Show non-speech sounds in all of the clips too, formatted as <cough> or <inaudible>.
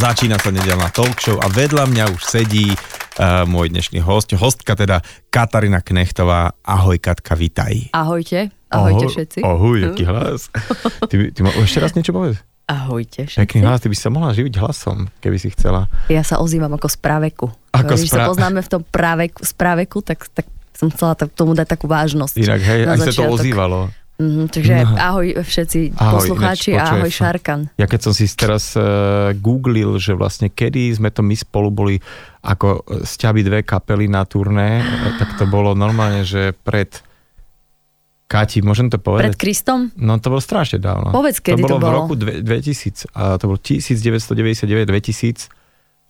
Začína sa nedelná talk show a vedľa mňa už sedí uh, môj dnešný host, hostka teda Katarína Knechtová. Ahoj Katka, vitaj. Ahojte, ahojte všetci. Ahoj, aký hlas. Ty, ty ma ešte raz niečo povedz? Ahojte všetci. Pekný hlas, ty by si sa mohla živiť hlasom, keby si chcela. Ja sa ozývam ako z práveku. Ako Když spra- sa poznáme v tom práveku, z práveku, tak, tak som chcela tak tomu dať takú vážnosť. Inak, hej, aj sa to ozývalo. Mhm, takže No. ahoj všetci Ahoj, poslucháči ináč, a ahoj Šarkan. Ja keď som si teraz uh, googlil, že vlastne kedy sme to my spolu boli ako sťaby dve kapely na turné, eh, tak to bolo normálne, že pred Kati, môžem to Pred povedať? Kristom? No to bolo strašne dávno. Povedz, kedy to bolo. to v bolo. roku dve, 2000, a to bolo 1999-2000.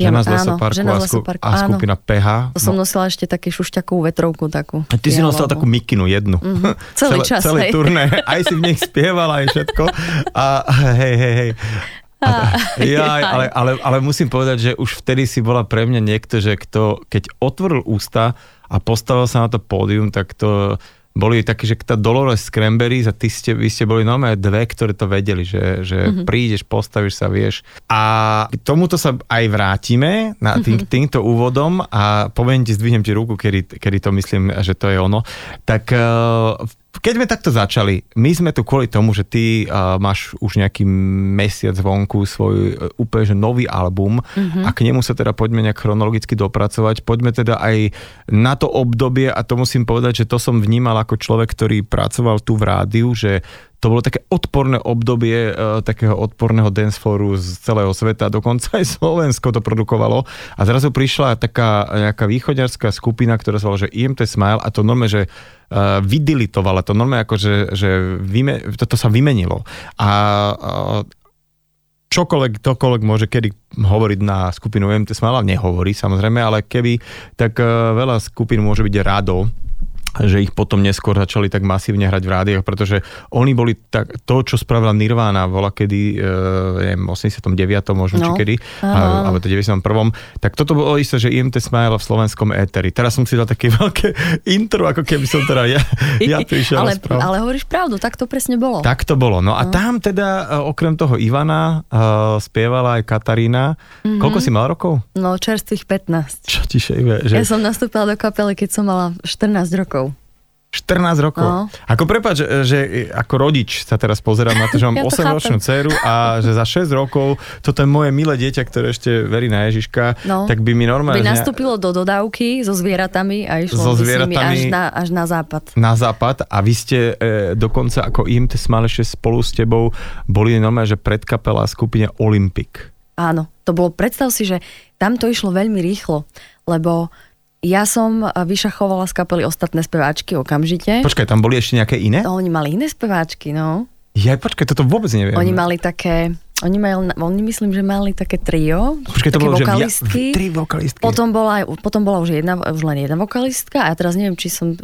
Žena z áno, Lesoparku Žena z Lesoparku, a áno. skupina PH. To som No, nosila ešte také šušťakovú vetrovku takú. a ty si nosila takú mikinu jednu. Mhm, <laughs> celý čas, Celé hej. turné. <laughs> Aj si v nej spievala, aj všetko. A hej, hej, hej. A, <laughs> ja, ale, ale, ale musím povedať, že už vtedy si bola pre mňa niekto, že kto, keď otvoril ústa a postavil sa na to pódium, tak to boli také, že tá Dolores Cranberries a ty ste, vy ste boli normálne dve, ktoré to vedeli, že, že mm-hmm. prídeš, postavíš sa, vieš. A k tomuto sa aj vrátime na tým, týmto úvodom a poviem ti, zdvihnem ti ruku, kedy, kedy to myslím, že to je ono. Tak uh, keď sme takto začali, my sme tu kvôli tomu, že ty uh, máš už nejaký mesiac vonku svoj uh, úplne že nový album mm-hmm. a k nemu sa teda poďme nejak chronologicky dopracovať. Poďme teda aj na to obdobie a to musím povedať, že to som vnímal ako človek, ktorý pracoval tu v rádiu, že to bolo také odporné obdobie uh, takého odporného dancefloru z celého sveta, dokonca aj Slovensko to produkovalo a zrazu prišla taká nejaká východňarská skupina, ktorá sa volala, že IMT Smile a to normálne, že uh, vydilitovala, to normálne ako, že, že vyme, toto sa vymenilo. A čokoľvek, tokoľvek môže kedy hovoriť na skupinu MT Smile, nehovorí samozrejme, ale keby, tak uh, veľa skupín môže byť rado, že ich potom neskôr začali tak masívne hrať v rádiách, pretože oni boli tak, to, čo spravila Nirvana, bola kedy, e, neviem, 89. možno, no. No. či kedy, a, alebo to 91. Tak toto bolo isté, že IMT Smile v slovenskom éteri. Teraz som si dal také <laughs> veľké intro, ako keby som teda ja, ja <laughs> prišiel ale, rozprával. ale hovoríš pravdu, tak to presne bolo. Tak to bolo. No a tam teda, e, okrem toho Ivana, uh, spievala aj Katarína. Mm-hmm. Koľko si mal rokov? No čerstvých 15. Čo ti šejbe? Že... Ja som nastúpila do kapely, keď som mala 14 rokov. 14 rokov. No. Ako prepáč, že, ako rodič sa teraz pozerám na to, že mám <laughs> Ja to 8-ročnú dceru a že za 6 rokov toto je moje milé dieťa, ktoré ešte verí na Ježiška, No. tak by mi By normálne... nastúpilo do dodávky so zvieratami a išlo So by s nimi zvieratami. až na, až na západ. na západ a vy ste e, dokonca ako IMT Smile ešte spolu s tebou boli normálne, že predkapela skupine Olympic. Áno, to bolo, predstav si, že tam to išlo veľmi rýchlo, lebo ja som vyšachovala z kapely ostatné speváčky okamžite. Počkaj, tam boli ešte nejaké iné? No, oni mali iné speváčky, no. Ja, počkaj, toto vôbec neviem. Oni mali také, oni, mali, oni myslím, že mali také trio, Počkaj, to také bolo, že vokalistky. via, tri vokalistky. Potom bola, potom bola už, jedna, už len jedna vokalistka a ja teraz neviem, či som,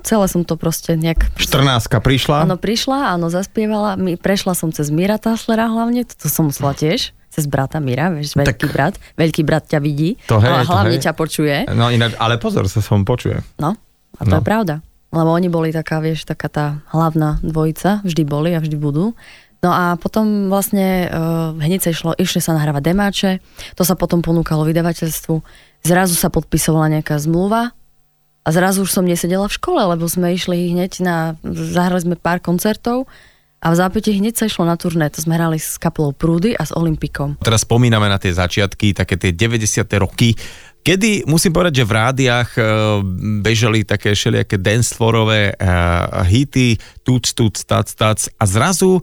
celé som to proste nejak 14 prišla. Áno, prišla, áno, zaspievala. Prešla som cez Mira Taslera hlavne, to som musela tiež. Cez brata Mira, vieš, veľký Tak- brat. Veľký brat ťa vidí, To hej, ale to hlavne hej. ťa počuje. No ináč, ale pozor, sa som počuje. No, a to No. je pravda. Lebo oni boli taká, vieš, taká tá hlavná dvojica, vždy boli a vždy budú. No a potom vlastne uh, hneď sa išlo, išli sa nahrávať demáče, to sa potom ponúkalo vydavateľstvu, zrazu sa podpisovala nejaká zmluva a zrazu už som nesedela v škole, lebo sme išli hneď na, zahrali sme pár koncertov a v zápäti hneď sa išlo na turné, to sme hrali s kapelou Prúdy a s Olympikom. Teraz spomíname na tie začiatky, také tie 90. roky, kedy musím povedať, že v rádiách e, bežali také všelijaké dancefloorové e, hity, tuc, tuc, tac, tac a zrazu e,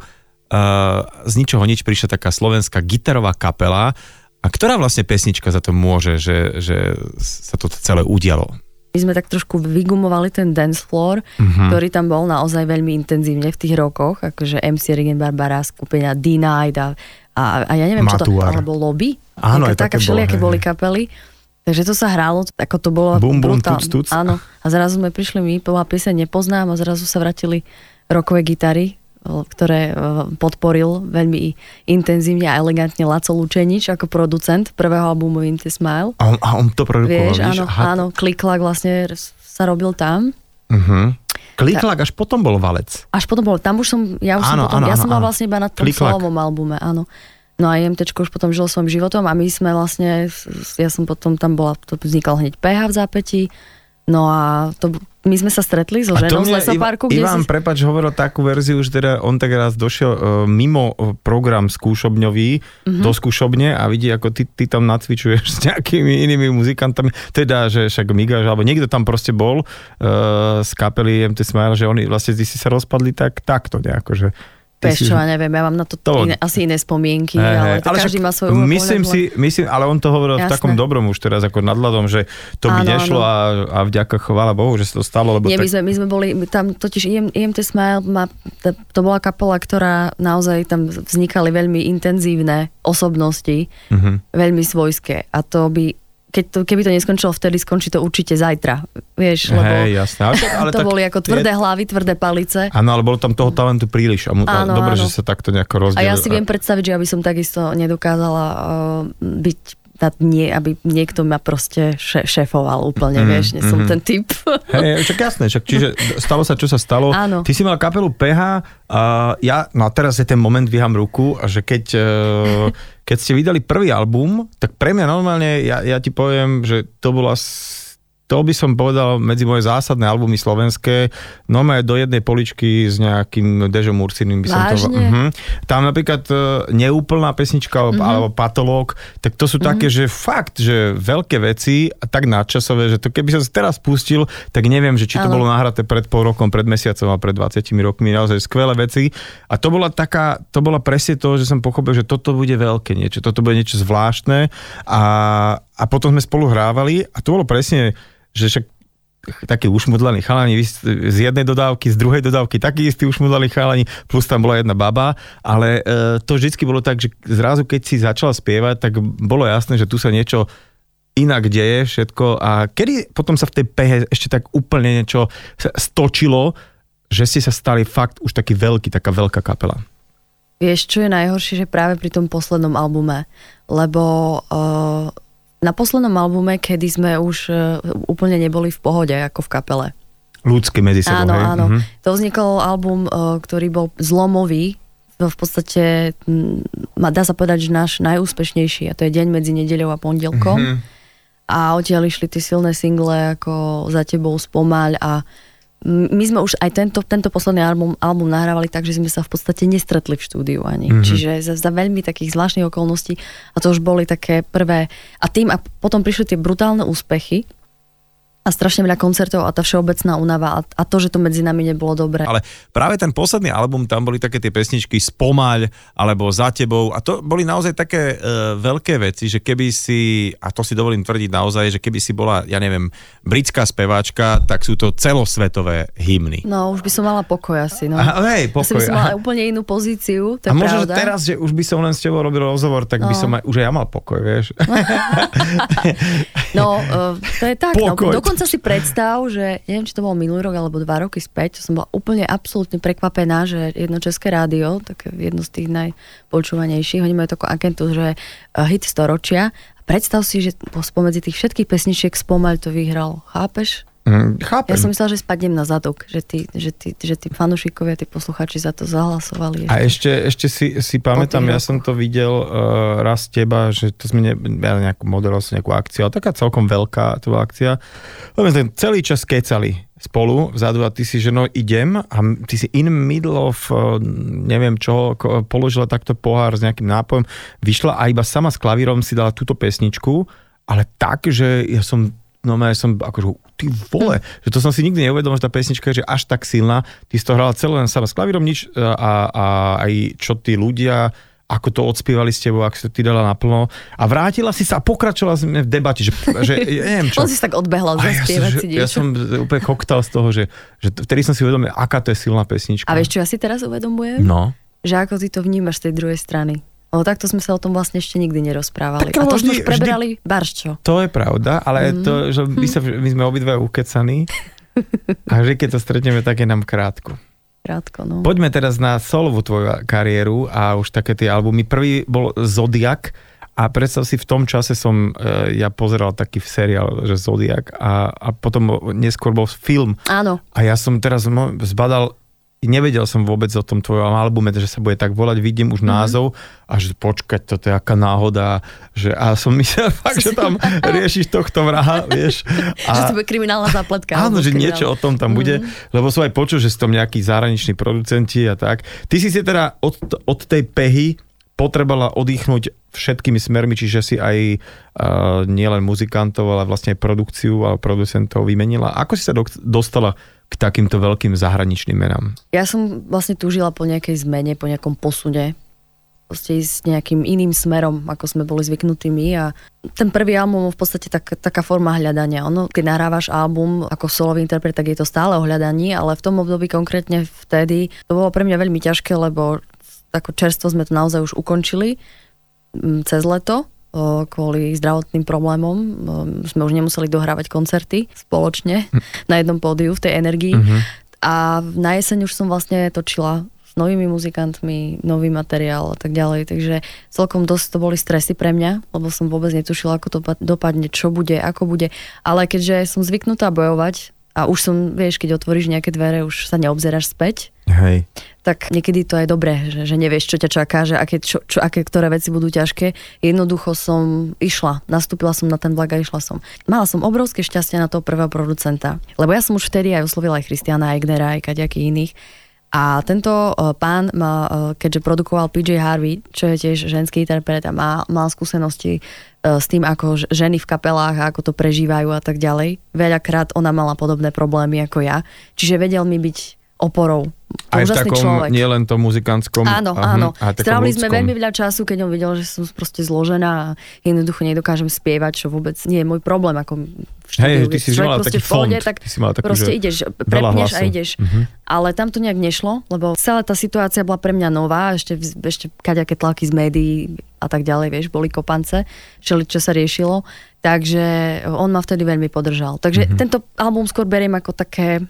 z ničoho nič prišla taká slovenská gitarová kapela, a ktorá vlastne pesnička za to môže, že, že sa to celé udialo? My sme tak trošku vygumovali ten dance floor, Mhm. ktorý tam bol naozaj veľmi intenzívne v tých rokoch, akože MC Regen Barbara, skupina D-Night a, a, a ja neviem, čo to, Matuar. alebo Lobby. Áno, Taká- také všelijaké boli kapely. Takže to sa hralo, ako to bolo Bum, bum, brutál- tuc, tuc. Áno. A zrazu sme prišli my, bola pieseň Nepoznám a zrazu sa vrátili rokové gitary, ktoré o, podporil veľmi intenzívne a elegantne Laco Lučenič ako producent prvého albumu Into Smile. A on, a on to produkoval, Vieš, áno, Aha, áno, kliklak vlastne sa robil tam. Uh-huh. Kliklak až potom bol valec. Až potom bol, tam už som, ja už Áno, som potom, áno, ja áno, som bola áno. vlastne iba na tom Kliklak. solovom albume, áno. No a IMT už potom žil svojim životom a my sme vlastne, ja som potom tam bola, to vznikal hneď PH v zápätí, No a to, my sme sa stretli so ženou z lesoparku. Ivan, si... prepač, hovoril takú verziu, že teda on tak raz došiel uh, mimo e, program skúšobňový mm-hmm. do skúšobne a vidí, ako ty, ty tam nacvičuješ s nejakými inými muzikantami. Teda, že však Migaš, alebo niekto tam proste bol uh, z kapely MT Smile, že oni vlastne si sa rozpadli tak, takto nejako, že Vieš čo, ja neviem, ja mám na to, to... Iné, asi iné spomienky, hey, ale, to ale každý má svoj myslím si, myslím, ale on to hovoril Jasné. v takom dobrom už teraz ako nadladom, že to by áno, nešlo áno. A, a vďaka chvála Bohu, že sa to stalo. Lebo Nie, tak... my, sme, my sme boli, tam totiž IMT Smile, má, to bola kapola, ktorá naozaj tam vznikali veľmi intenzívne osobnosti, uh-huh. veľmi svojské a to by keď to, keby to neskončilo vtedy, skončí to určite zajtra. Vieš, lebo Hej, jasné. Ale, <laughs> ale to boli ako tvrdé je... hlavy, tvrdé palice. Áno, ale bolo tam toho talentu príliš. A mu, áno, dobre, áno. že sa takto nejako rozdelili. A ja si viem predstaviť, že aby som takisto nedokázala uh, byť nie, aby niekto ma proste šéfoval úplne, mm, vieš, nie som mm. ten typ. <laughs> Hej, čak jasné, čak, čiže stalo sa, čo sa stalo. Áno. Ty si mal kapelu PH a ja, no a teraz je ten moment, vyhám ruku, a že keď, e, <laughs> keď ste vydali prvý album, tak pre mňa normálne, ja, ja ti poviem, že to bola to by som povedal medzi moje zásadné albumy slovenské, no do jednej poličky s nejakým Dežom Ursinim by som Vážne? to... Uh-huh. Tam napríklad uh, neúplná pesnička uh-huh. alebo patológ, tak to sú uh-huh. také, že fakt, že veľké veci a tak nadčasové, že to keby som teraz pustil, tak neviem, že či to Ale. bolo nahraté pred pol rokom, pred mesiacom a pred 20 rokmi, naozaj skvelé veci. A to bola taká, to bola presne to, že som pochopil, že toto bude veľké niečo, toto bude niečo zvláštne a, a potom sme spolu hrávali a to bolo presne že však takí ušmudlaní chalani z jednej dodávky, z druhej dodávky, takí istí ušmudlaní chalani, plus tam bola jedna baba, ale e, to vždycky bolo tak, že zrazu keď si začala spievať, tak bolo jasné, že tu sa niečo inak deje všetko a kedy potom sa v tej pehe ešte tak úplne niečo stočilo, že ste sa stali fakt už taký veľký, taká veľká kapela? Vieš, čo je najhoršie, že práve pri tom poslednom albume, lebo uh, na poslednom albume, kedy sme už uh, úplne neboli v pohode ako v kapele. Ľudské medzi sebou, Áno, hej? áno. Mhm. To vznikol album, uh, ktorý bol zlomový, v podstate dá sa povedať, že náš najúspešnejší a to je deň medzi nedeľou a pondelkom. Mm-hmm. A odtiaľ išli tie silné single ako Za tebou spomaľ a my sme už aj tento, tento posledný album, album nahrávali tak, že sme sa v podstate nestretli v štúdiu ani. Mm-hmm. Čiže za, za veľmi takých zvláštnych okolností a to už boli také prvé. A tým a potom prišli tie brutálne úspechy, a strašne veľa koncertov a tá všeobecná únava a, to, že to medzi nami nebolo dobré. Ale práve ten posledný album, tam boli také tie pesničky Spomaľ alebo Za tebou a to boli naozaj také e, veľké veci, že keby si, a to si dovolím tvrdiť naozaj, že keby si bola, ja neviem, britská speváčka, tak sú to celosvetové hymny. No, už by som mala pokoj asi. No. A, hej, pokoj. Asi by som mala úplne inú pozíciu, to A možno, že teraz, že už by som len s tebou robil rozhovor, tak no. by som aj, už aj ja mal pokoj, vieš. <laughs> <laughs> no, uh, to je tak. No, dokonca si predstav, že neviem, či to bol minulý rok alebo dva roky späť, som bola úplne absolútne prekvapená, že jedno české rádio, tak jedno z tých najpočúvanejších, oni majú takú agentu, že eh, hit storočia. Predstav si, že spomedzi tých všetkých pesničiek spomaľ to vyhral. Chápeš? Mm, chápem. Ja som myslela, že spadnem na zadok, že tí, že tí, že tí fanušikovia, tí posluchači za to zahlasovali. Ešte. A ešte, ešte si, si pamätám, ja som to videl uh, raz teba, že to sme ne, ja nejakú modeloval som nejakú akciu, ale taká celkom veľká to bola akcia. Lebo sme celý čas kecali spolu vzadu a ty si, že no idem a ty si in middle of uh, neviem čo, položila takto pohár s nejakým nápojom, vyšla a iba sama s klavírom si dala túto pesničku, ale tak, že ja som no ja som akože, ty vole, že to som si nikdy neuvedomil, že tá pesnička je že až tak silná, ty si to hrala celé len sama s klavírom, nič a, a aj čo tí ľudia ako to odspievali s tebou, ak si to ty dala naplno. A vrátila si sa a pokračovala sme v debate, že, že ja neviem čo. <laughs> On si tak odbehla zaspievať ja si Ja som úplne koktal z toho, že, že vtedy som si uvedomil, aká to je silná pesnička. A vieš, čo ja si teraz uvedomujem? No. Že ako ty to vnímaš z tej druhej strany. O, takto sme sa o tom vlastne ešte nikdy nerozprávali. Tak, a to vždy, sme už preberali vždy, barščo. To je pravda, ale mm. to, že my, sa, <laughs> my sme obidva ukecaní a vždy, keď to stretneme, tak je nám krátko. Krátko, no. Poďme teraz na solovú tvoju kariéru a už také tie albumy. Prvý bol Zodiak a predstav si, v tom čase som e, ja pozeral taký seriál, že Zodiak a, a potom neskôr bol film. Áno. A ja som teraz zbadal nevedel som vôbec o tom tvojom albume, že sa bude tak volať, vidím už mm-hmm. názov a že počkať, toto je aká náhoda, že a som <laughs> myslel fakt, že tam <laughs> riešiš tohto vraha, vieš. A, že to bude kriminálna zápletka. Áno, že niečo o tom tam bude, mm-hmm. lebo som aj počul, že sú tam nejakí zahraniční producenti a tak. Ty si si teda od, od tej pehy potrebovala oddychnúť všetkými smermi, čiže si aj uh, nielen muzikantov, ale vlastne aj produkciu a producentov vymenila. Ako si sa do, dostala k takýmto veľkým zahraničným menám? Ja som vlastne túžila po nejakej zmene, po nejakom posune proste ísť nejakým iným smerom, ako sme boli zvyknutí my a ten prvý album v podstate tak, taká forma hľadania. Ono, keď nahrávaš album ako solový interpret, tak je to stále o hľadaní, ale v tom období konkrétne vtedy to bolo pre mňa veľmi ťažké, lebo ako čerstvo sme to naozaj už ukončili cez leto kvôli zdravotným problémom. Sme už nemuseli dohrávať koncerty spoločne na jednom pódiu v tej energii. Uh-huh. A na jeseň už som vlastne točila s novými muzikantmi, nový materiál a tak ďalej. Takže celkom dosť to boli stresy pre mňa, lebo som vôbec netušila, ako to dopadne, čo bude, ako bude. Ale keďže som zvyknutá bojovať a už som, vieš, keď otvoríš nejaké dvere, už sa neobzeráš späť, Hej. tak niekedy to je dobré, že, že nevieš, čo ťa čaká, že aké, čo, čo, aké ktoré veci budú ťažké. Jednoducho som išla, nastúpila som na ten vlak a išla som. Mala som obrovské šťastie na toho prvého producenta, lebo ja som už vtedy aj oslovila aj Christiana Eignera, aj kaďakých iných. A tento uh, pán, uh, keďže produkoval PJ Harvey, čo je tiež ženský interpret a má, mal skúsenosti uh, s tým, ako ženy v kapelách a ako to prežívajú a tak ďalej. Veľakrát ona mala podobné problémy ako ja. Čiže vedel mi byť oporou. Aj v takom, človek. nie len to muzikantskom. Áno, áno. Strávili sme veľmi veľa času, keď on videl, že som proste zložená a jednoducho nedokážem spievať, čo vôbec nie je môj problém. Ako Hej, ty si mala taký fond. tak ty si mala takú, proste ideš, prepneš a ideš. Uh-huh. Ale tam to nejak nešlo, lebo celá tá situácia bola pre mňa nová, ešte, ešte kaďaké tlaky z médií a tak ďalej, vieš, boli kopance, čo, čo sa riešilo. Takže on ma vtedy veľmi podržal. Takže uh-huh. tento album skôr beriem ako také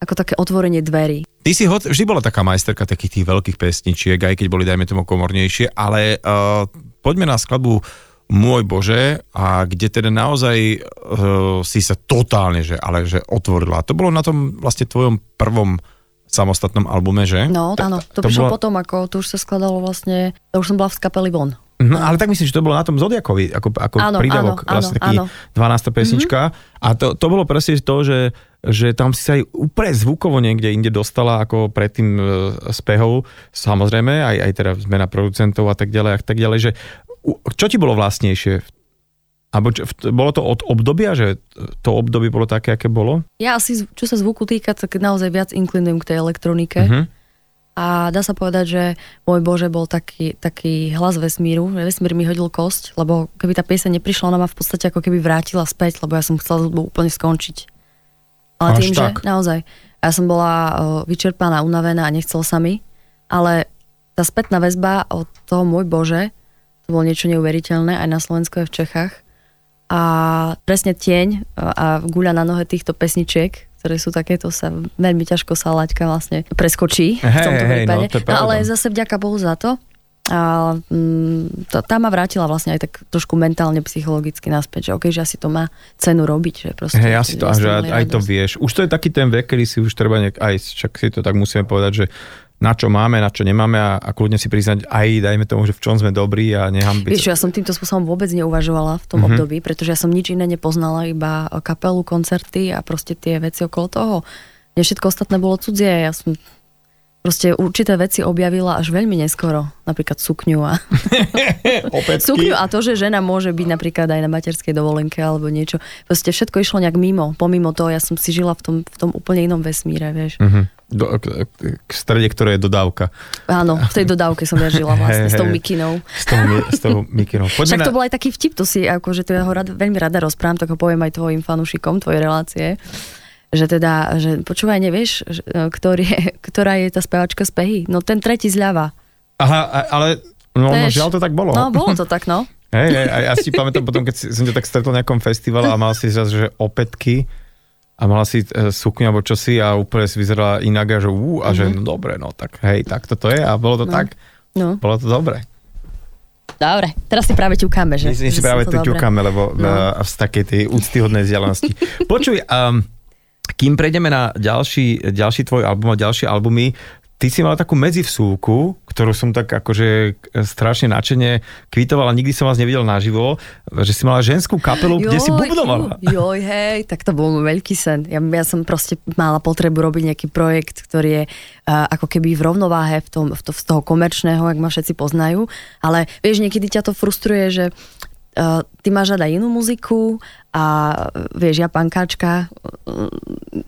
ako také otvorenie dverí. Ty si ho, vždy bola taká majsterka takých tých veľkých pesničiek, aj keď boli, dajme tomu, komornejšie, ale uh, poďme na skladbu Môj Bože, a kde teda naozaj uh, si sa totálne, že, ale že otvorila. To bolo na tom vlastne tvojom prvom samostatnom albume, že? No, áno, to, to prišlo bola... potom, ako to už sa skladalo vlastne, to už som bola v kapely von. No, ale tak myslím, že to bolo na tom Zodiakovi, ako, ako áno, prídavok, áno, vlastne taký áno. 12. pesnička. Mm-hmm. A to, to bolo presne to, že že tam si sa aj úplne zvukovo niekde inde dostala ako predtým e, spehov, samozrejme, aj, aj teda zmena producentov a tak ďalej a tak ďalej, že čo ti bolo vlastnejšie? Abo čo, bolo to od obdobia, že to obdobie bolo také, aké bolo? Ja asi, čo sa zvuku týka, tak naozaj viac inklinujem k tej elektronike. Uh-huh. A dá sa povedať, že môj Bože bol taký, taký hlas vesmíru, že vesmír mi hodil kosť, lebo keby tá pieseň neprišla, ona ma v podstate ako keby vrátila späť, lebo ja som chcela úplne skončiť. Ale Až tým, tak. že naozaj, ja som bola vyčerpaná, unavená a nechcel sa mi, ale tá spätná väzba od toho môj Bože, to bolo niečo neuveriteľné aj na Slovensku, aj v Čechách. A presne tieň a guľa na nohe týchto pesničiek, ktoré sú takéto, sa veľmi ťažko sa laťka vlastne preskočí hey, v tomto hey, prípade. No, no, ale zase vďaka Bohu za to. A mm, to, tá ma vrátila vlastne aj tak trošku mentálne, psychologicky naspäť, že okay, že asi to má cenu robiť. Že proste, hey, asi to, že aj, aj to vieš. Už to je taký ten vek, kedy si už treba nejak, aj čak si to tak musíme povedať, že na čo máme, na čo nemáme a, a kľudne si priznať aj, dajme tomu, že v čom sme dobrí a nechám byť. Vieš, ja som týmto spôsobom vôbec neuvažovala v tom mm-hmm. období, pretože ja som nič iné nepoznala, iba kapelu, koncerty a proste tie veci okolo toho. Mne všetko ostatné bolo cudzie, ja som proste určité veci objavila až veľmi neskoro. Napríklad sukňu a... <laughs> sukňu a to, že žena môže byť napríklad aj na materskej dovolenke alebo niečo. Proste všetko išlo nejak mimo. Pomimo toho, ja som si žila v tom, v tom úplne inom vesmíre, vieš. Mm-hmm do, k, k strede, ktoré je dodávka. Áno, v tej dodávke som ja žila vlastne, s tou mikinou. S tou, s tou mikinou. Však na... to bol aj taký vtip, to si, akože to ja ho rad, veľmi rada rozprávam, tak ho poviem aj tvojim fanúšikom, tvoje relácie že teda, že počúvaj, nevieš, ktorý, <laughs> ktorá je tá spevačka z Pehy? No ten tretí zľava. Aha, ale no, no žiaľ to tak bolo. No, bolo to tak, no. <laughs> Hej, hej, ja si pamätám potom, keď som ťa tak stretol na nejakom festivale a mal si zase, že opätky, a mala si e, sukňu alebo čosi a úplne si vyzerala inak a že ú, a že mm-hmm. no dobre, no tak hej, tak toto je a bolo to no. tak, no. bolo to dobre. Dobre, teraz si práve ťukáme, že? My si práve tu ťukáme, lebo no. uh, z takej tej úctyhodnej vzdialenosti. Počuj, um, kým prejdeme na ďalší, ďalší tvoj album a ďalšie albumy, ty si mala takú medzivsúku, ktorú som tak akože strašne načene kvitovala, nikdy som vás nevidel naživo, že si mala ženskú kapelu, joj, kde si bubnovala. Joj, hej, tak to bol môj veľký sen. Ja, ja som proste mala potrebu robiť nejaký projekt, ktorý je uh, ako keby v rovnováhe v tom, v to, z toho komerčného, ak ma všetci poznajú, ale vieš, niekedy ťa to frustruje, že Uh, ty máš rada inú muziku a vieš, ja pankáčka uh,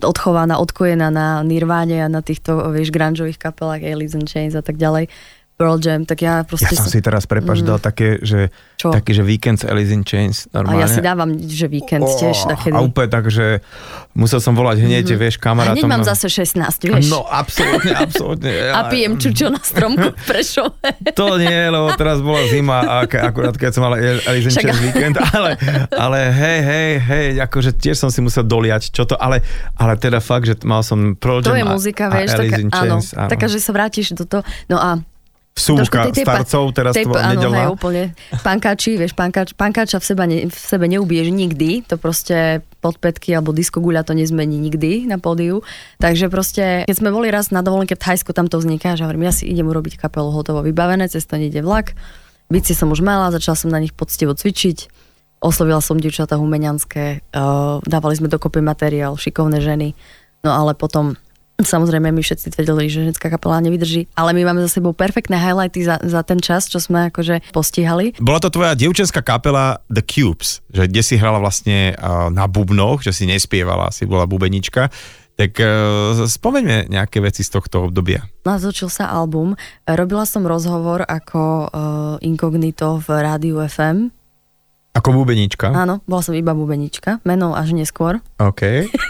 odchovaná, odkojená na Nirváne a na týchto, vieš, grungeových kapelách Alice in Chains a tak ďalej. Pearl Jam, tak ja proste... Ja som si teraz, prepač, mm. dal také, že, Čo? také, že Weekend Alice in Chains, normálne. A ja si dávam, že Weekend oh, tiež takedy. A úplne tak, že musel som volať hneď, mm. vieš, kamarátom. Hneď mám zase 16, vieš. No, absolútne, <laughs> absolútne. Ja, a pijem čučo na stromku v Prešove. to nie, lebo teraz bola zima a akurát keď som mal Alice in Chains Weekend, ale, ale hej, hej, hej, akože tiež som si musel doliať, čo to, ale, ale teda fakt, že mal som Pearl Jam To je muzika, a, vieš, a taká, in Chains, áno, áno. taká, že sa vrátiš do toho, no a vsúka starcov, teraz tej, to áno, hej, úplne. Pankáči, vieš, pankáč, pankáča v, seba ne, v sebe neubiješ nikdy, to proste podpätky alebo diskoguľa to nezmení nikdy na pódiu. Takže proste, keď sme boli raz na dovolenke v Thajsku, tam to vzniká, že hovorím, ja si idem urobiť kapelu hotovo vybavené, cez to ide vlak. Bici som už mala, začala som na nich poctivo cvičiť. Oslovila som dievčatá humenianské, uh, dávali sme dokopy materiál, šikovné ženy. No ale potom Samozrejme, my všetci tvrdili, že ženská kapela nevydrží, ale my máme za sebou perfektné highlighty za, za ten čas, čo sme akože postihali. Bola to tvoja dievčenská kapela The Cubes, že kde si hrala vlastne na bubnoch, že si nespievala, si bola bubenička. Tak uh, spomeňme nejaké veci z tohto obdobia. Nazočil sa album. Robila som rozhovor ako uh, inkognito v rádiu FM. Ako bubenička? Áno, bola som iba bubenička, menou až neskôr. OK. <laughs>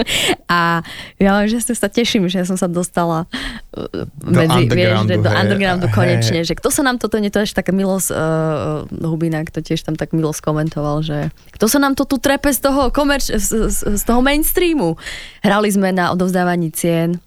<laughs> a ja že sa teším, že som sa dostala medzi, vieš, do hej, undergroundu konečne, hej. že kto sa nám toto, nie to ešte taká milosť, uh, Hubinák to tiež tam tak milosť komentoval, že kto sa nám to tu trepe z toho, komerč, z, z, z toho mainstreamu. Hrali sme na odovzdávaní cien,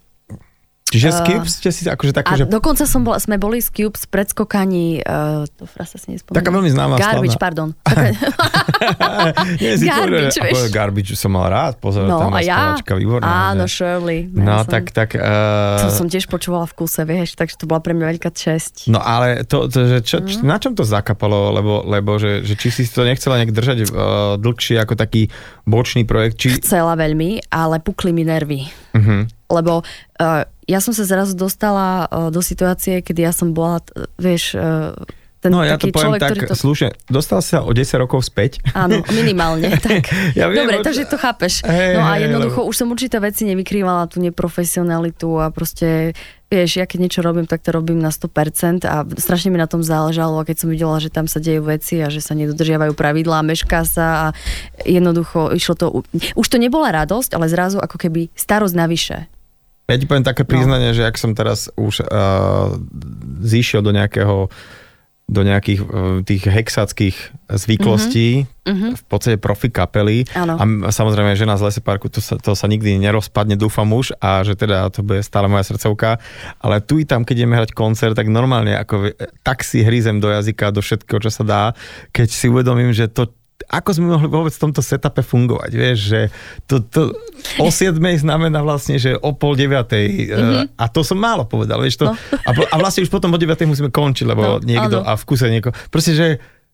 Čiže uh, Cubes ste si akože také, že... dokonca som bola, sme boli z Cubes predskokaní, uh, to frasa si nespomínam. Taká veľmi známa Garbage, slavná. pardon. <laughs> Nie, si garbage, povedal, vieš. Garbage som mal rád, pozor, no, tam a ja? výborná. Áno, Shirley. No, som, tak, tak... Uh... To som tiež počúvala v kuse, vieš, takže to bola pre mňa veľká česť. No ale to, to že čo, mm. na čom to zakapalo, lebo, lebo že, že či si to nechcela nejak držať uh, dlhšie ako taký bočný projekt? Či... Chcela veľmi, ale pukli mi nervy. Uh-huh. Lebo uh, ja som sa zrazu dostala uh, do situácie, kedy ja som bola, vieš, uh, ten no ja to poviem človek, tak to... slušne, dostal sa o 10 rokov späť. Áno, <laughs> minimálne, tak. <laughs> ja viem, Dobre, takže to chápeš. Hey, no a jednoducho, lebo... už som určité veci nevykrývala, tú neprofesionalitu a proste, vieš, ja keď niečo robím, tak to robím na 100% a strašne mi na tom záležalo a keď som videla, že tam sa dejú veci a že sa nedodržiavajú pravidlá, mešká sa a jednoducho išlo to, už to nebola radosť, ale zrazu ako keby starosť navyše. Ja ti poviem také no. priznanie, no. že ak som teraz už uh, zišiel do nejakého do nejakých uh, tých hexackých zvyklostí, mm-hmm. v podstate profi kapely. Ano. A samozrejme, žena z Lese Parku, to sa, to sa nikdy nerozpadne, dúfam už, a že teda to bude stále moja srdcovka. Ale tu i tam, keď ideme hrať koncert, tak normálne ako tak si hrízem do jazyka, do všetkého, čo sa dá, keď si uvedomím, že to, ako sme mohli vôbec v tomto setupe fungovať, vieš, že to, to o 7 znamená vlastne, že o pol 9 mm-hmm. a to som málo povedal, vieš to, no. a, a vlastne už potom o 9 musíme končiť, lebo no, niekto áno. a v kuse nieko, proste, že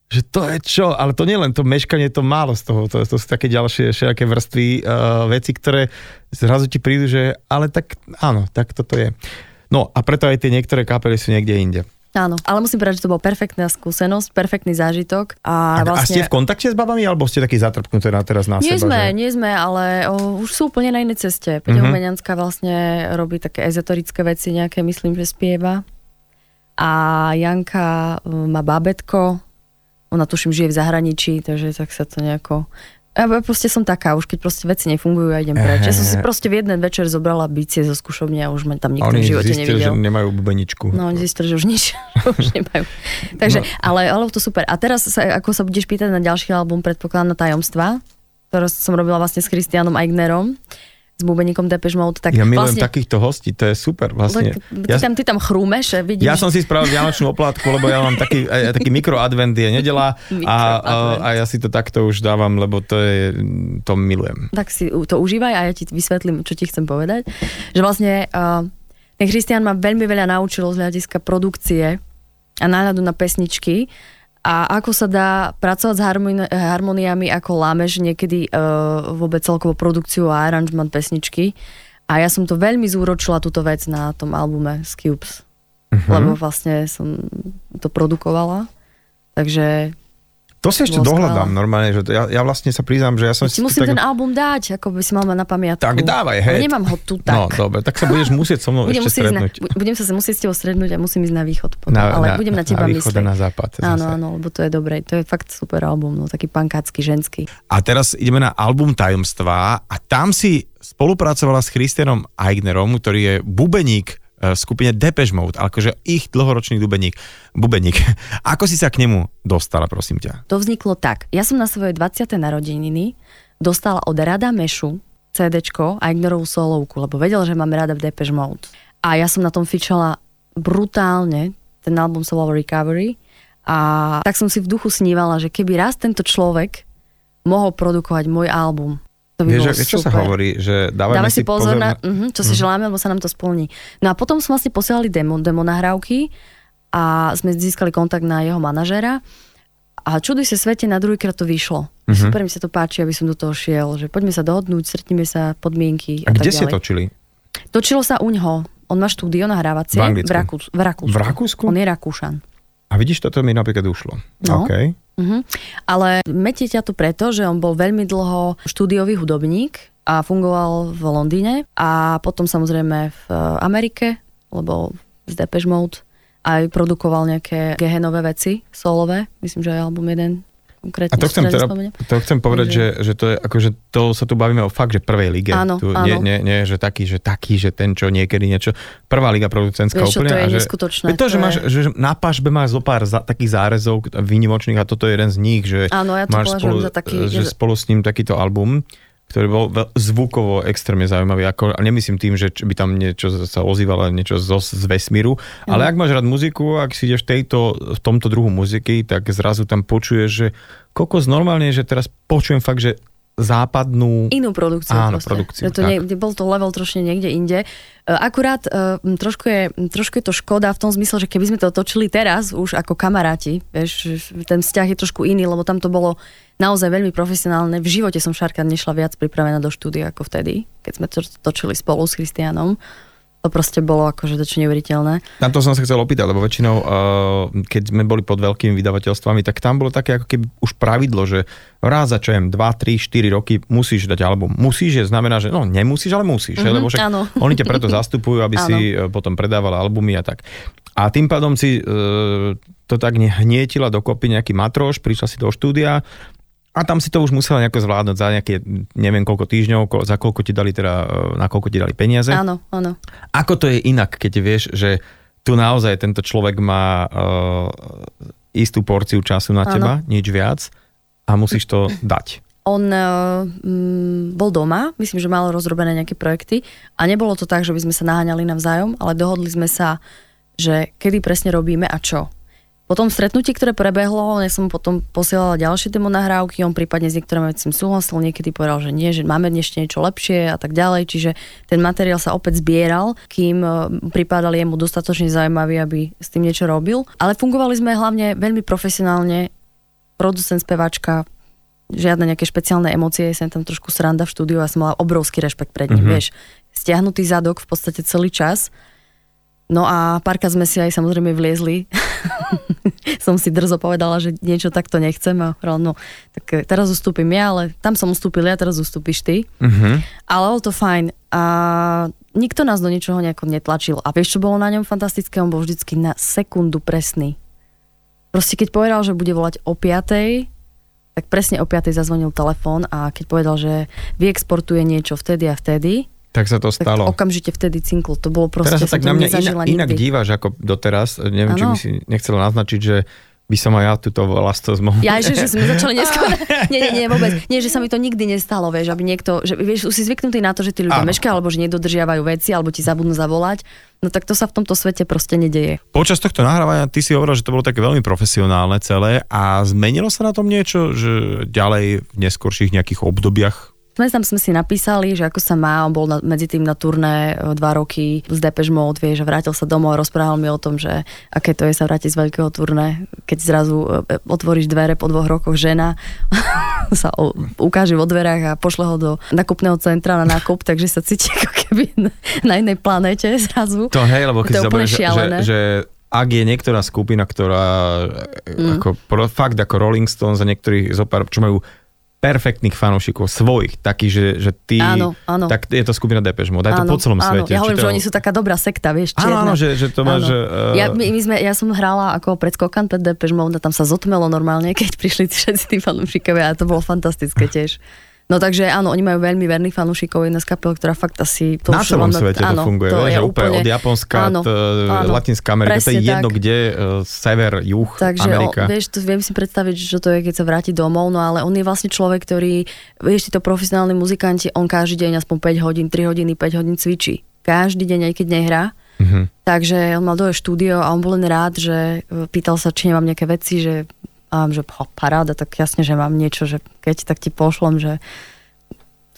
že to je čo, ale to nie len to meškanie, to málo z toho, to, to sú také ďalšie všelijaké vrstvy, uh, veci, ktoré zrazu ti prídu, že ale tak áno, tak toto je. No a preto aj tie niektoré kapely sú niekde inde. Áno, ale musím povedať, že to bol perfektná skúsenosť, perfektný zážitok. A, a, vlastne... a ste v kontakte s babami, alebo ste takí zatrpnuté na teraz na nie seba? Sme, že... Nie sme, ale o, už sú úplne na inej ceste. Peťa mm-hmm. Umenianská vlastne robí také ezoterické veci, nejaké myslím, že spieva. A Janka má babetko, ona tuším žije v zahraničí, takže tak sa to nejako ja proste som taká, už keď proste veci nefungujú, ja idem preč. Ja som si proste v jeden večer zobrala bicie zo skúšobne a už ma tam nikto v živote zistili, nevidel. že nemajú bubeničku. No, oni zistili, že už nič, <laughs> už nemajú. Takže, no. ale, ale to super. A teraz, sa, ako sa budeš pýtať na ďalší album, predpokladám na tajomstva, ktoré som robila vlastne s Christianom Eignerom. S bubeníkom Depeche Mode. Tak Ja milujem vlastne, takýchto hostí, to je super vlastne. ty, Ja, tam, ty tam chrúmeš, vidíš. ja som si spravil vianočnú oplátku, lebo ja mám taký, taký mikroadvent je nedela a, a ja si to takto už dávam, lebo to je, to milujem. tak si to užívaj a ja ti vysvetlím, čo ti chcem povedať. Že vlastne uh, ten Christian ma veľmi veľa naučil z hľadiska produkcie a náhľadu na pesničky a ako sa dá pracovať s harmoni- harmoniami, ako lámeš niekedy uh, vôbec celkovú produkciu a aranžment pesničky. A ja som to veľmi zúročila túto vec na tom albume z Cubes. Mhm. Lebo vlastne som to produkovala. Takže To si ešte dohľadám normálne, že to, ja, ja vlastne sa priznám, že ja som ti musím tak... ten album dať, ako by si mal mať na pamiatku. Tak dávaj, hej. nemám ho tu No, tak. dobre, tak sa budeš musieť so mnou budem, ešte ísť na, budem sa musieť s tebou stretnúť a musím ísť na východ potom. ale budem na teba na východ myslieť. a na západ. Áno, zase. áno, lebo to je dobré. To je fakt super album, no taký pankácky, ženský. A teraz ideme na album Tajomstvá a tam si spolupracovala s Christianom Eignerom, ktorý je bubeník v skupine Depeche Mode, akože ich dlhoročný bubeník. bubeník. <laughs> Ako si sa k nemu dostala, prosím ťa? To vzniklo tak. Ja som na svoje 20. narodeniny dostala od Rada Mešu CDčko a Ignorovú solovku, lebo vedel, že mám rada v Depeche Mode. A ja som na tom fičala brutálne. Ten album sa volal Recovery. A tak som si v duchu snívala, že keby raz tento človek mohol produkovať môj album, to by Vieš, bolo čo sa super. hovorí, že dávajme Dávaj si pozor na, na... uh-huh, čo si želáme, lebo sa nám to splní. No a potom sme vlastne posielali demo, demo nahrávky a sme získali kontakt na jeho manažera a čuduj sa svete, na druhýkrát to vyšlo. Mhm. Super mi sa to páči, aby som do toho šiel, že poďme sa dohodnúť, stretneme sa, podmienky A a, kde tak ste ďalej. točili? Točilo sa u ňoho. On má štúdio nahrávacie V v, Rakú- v Rakúsku. V Rakúsku? On je Rakúšan. A vidíš, toto mi napríklad ušlo. No. OK. Uh-huh. Ale metie ťa to preto, že on bol veľmi dlho štúdiový hudobník a fungoval v Londýne a potom samozrejme v eh, Amerike, lebo z Depeche Mode aj produkoval nejaké gehenové veci, solové, myslím, že aj album jeden konkrétne. A to chcem, teda, to chcem povedať, že, že to je, akože to sa tu bavíme o fakt, že prvej lige. Áno, tu, áno. Nie, nie, nie, že taký, že taký, že ten, čo niekedy niečo. Prvá liga producentská Vieš úplne. to je a že, neskutočné, Je to, že to máš, je- že na pažbe máš zo pár za, takých zárezov výnimočných a toto je jeden z nich, že Áno, ja to máš spolu, za taký... že spolu s ním takýto album ktorý bol zvukovo extrémne zaujímavý. Ako, a nemyslím tým, že by tam niečo sa ozývalo, niečo zo, z vesmíru, ale ak máš rád muziku, ak si ideš v, tejto, v tomto druhu muziky, tak zrazu tam počuješ, že kokos normálne, že teraz počujem fakt, že západnú... inú produkciu. Áno, proste. produkciu, Že to tak. nie, bol to level trošne niekde inde. E, Akurát e, trošku je, trošku je to škoda v tom zmysle, že keby sme to točili teraz už ako kamaráti, vieš, ten vzťah je trošku iný, lebo tam to bolo naozaj veľmi profesionálne. V živote som Šarka nešla viac pripravená do štúdia ako vtedy, keď sme to točili spolu s Christianom. To proste bolo akože to čo neuveriteľné. Na to som sa chcel opýtať, lebo väčšinou, uh, keď sme boli pod veľkými vydavateľstvami, tak tam bolo také ako keby už pravidlo, že raz za čo jem 2, 3, 4 roky musíš dať album. Musíš je znamená, že no nemusíš, ale musíš, mm-hmm, lebo však Mhm, áno. oni ťa preto <laughs> zastupujú, aby si eh, potom predával albumy a tak. A tým pádom si uh, to tak hnietila dokopy nejaký matroš, prišla si do štúdia a tam si to už musela nejako zvládnuť za nejaké, neviem koľko týždňov, ko- za koľko ti dali teda, eh, na koľko ti dali peniaze. Áno, áno. Ako to je inak, keď vieš, že tu naozaj tento človek má uh, istú porciu času na Áno. teba, nič viac a musíš to dať. On uh, bol doma, myslím, že mal rozrobené nejaké projekty a nebolo to tak, že by sme sa naháňali navzájom, ale dohodli sme sa, že kedy presne robíme a čo. Po tom stretnutí, ktoré prebehlo, ja som potom posielala ďalšie demo nahrávky, on prípadne s niektorými vecami súhlasil, niekedy povedal, že nie, že máme ešte niečo lepšie a tak ďalej, čiže ten materiál sa opäť zbieral, kým eh, pripadal jemu dostatočne zaujímavý, aby s tým niečo robil. Ale fungovali sme hlavne veľmi profesionálne, producent, spevačka, žiadne nejaké špeciálne emócie, som tam trošku sranda v štúdiu a som mala obrovský rešpekt pred ním, Mhm. vieš. Stiahnutý zadok v podstate celý čas. No a párkrát sme si aj samozrejme vliezli. <laughs> som si drzo povedala, že niečo takto nechcem a hovorila, no tak eh, teraz ustúpim ja, ale tam som ustúpil ja, teraz ustúpiš ty. Uh-huh. Ale bolo to fajn a nikto nás do ničoho nejako netlačil. A vieš, čo bolo na ňom fantastické? On bol vždycky na sekundu presný. Proste keď povedal, že bude volať o 5, tak presne o 5 zazvonil telefón a keď povedal, že vyexportuje niečo vtedy a vtedy, Tak sa to tak stalo. okamžite vtedy cinkl. To bolo proste, Teraz sa tak to na mňa inak, inak díváš ako doteraz. Neviem, či Áno. by si nechcela naznačiť, že by som aj ja túto mohol. Ja, že, že sme začali <laughs> neskôr. nie, nie, nie, vôbec. Nie, že sa mi to nikdy nestalo, vieš, aby niekto, že vieš, už si zvyknutý na to, že tí ľudia meškajú, alebo že nedodržiavajú veci, alebo ti zabudnú zavolať. No tak to sa v tomto svete proste nedeje. Počas tohto nahrávania ty si hovoril, že to bolo také veľmi profesionálne celé a zmenilo sa na tom niečo, že ďalej v neskôrších nejakých obdobiach sme tam sme si napísali, že ako sa má, on bol na, medzi tým na turné e, dva roky z Depeche Mode, že vrátil sa domov a rozprával mi o tom, že aké to je sa vrátiť z veľkého turné, keď zrazu e, e, otvoríš dvere po dvoch rokoch žena <laughs> sa o, ukáže vo dverách a pošle ho do nakupného centra na nákup, takže sa cíti ako keby na, na inej planéte zrazu. To hej, lebo keď zoberieš, že, že, ak je niektorá skupina, ktorá mm. ako, fakt ako Rolling Stones a niektorí zopár, čo majú perfektných fanúšikov, svojich, takých, že, že ty, áno, áno. tak je to skupina Depeche Mode, aj to po celom áno. svete. Ja hovorím, to... že oni sú taká dobrá sekta, vieš, čierna. Áno, áno, že, že to máš... Uh... Ja, my, my sme, ja som hrála ako predskokan pred Depeche Mode a tam sa zotmelo normálne, keď <laughs> prišli všetci tí fanúšikovia a to bolo fantastické tiež. No takže áno, oni majú veľmi verných fanúšikov, jedna z kapel, ktorá fakt asi... To Na celom svete áno, to funguje, to je úplne, od Japonska, áno, t, áno, Latinská Amerika, to je jedno tak. kde, uh, sever, juh, takže, Amerika. Takže vieš, to viem si predstaviť, čo to je, keď sa vráti domov, no ale on je vlastne človek, ktorý, vieš, títo profesionálni muzikanti, on každý deň aspoň 5 hodín, 3 hodiny, 5 hodín cvičí. Každý deň, aj keď nehrá. Mm-hmm. Takže on mal dole štúdio a on bol len rád, že e, pýtal sa, či nemám nejaké veci, že a že paráda, tak jasne, že mám niečo, že keď tak ti pošlom, že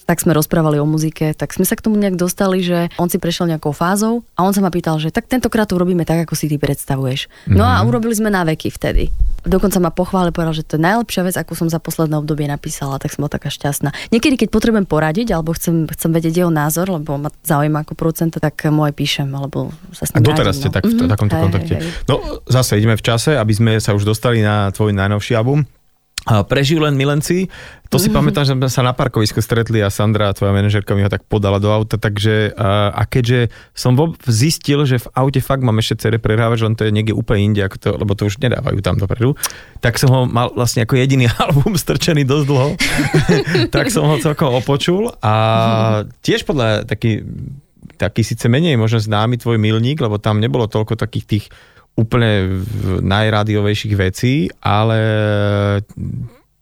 tak sme rozprávali o muzike, tak sme sa k tomu nejak dostali, že on si prešiel nejakou fázou a on sa ma pýtal, že tak tentokrát to urobíme tak, ako si ty predstavuješ. No mm-hmm. a mhm. urobili sme na veky vtedy. Dokonca ma pochválil, povedal, že to je najlepšia vec, akú som za posledné obdobie napísala, tak som bola taká šťastná. Niekedy, keď potrebujem poradiť, alebo chcem, chcem vedieť jeho názor, lebo ma zaujíma ako producenta, tak aj píšem, alebo sa s ním A doteraz ste no. tak v mm-hmm. takomto kontakte. Hej, hej. No zase ideme v čase, aby sme sa už dostali na tvoj najnovší album. Prežijú len milenci. To si mm-hmm. pamätám, že sme sa na parkovisku stretli a Sandra, tvoja manažerka, mi ho tak podala do auta, takže a keďže som zistil, že v aute fakt mám ešte CD prehrávač, len to je niekde úplne inde, ako to, lebo to už nedávajú tam dopredu, tak som ho mal vlastne ako jediný <laughs> album strčený dosť dlho, <laughs> tak som ho celkom opočul a tiež podľa taký, taký síce menej možno známy tvoj milník, lebo tam nebolo toľko takých tých úplne najrádiovejších vecí, ale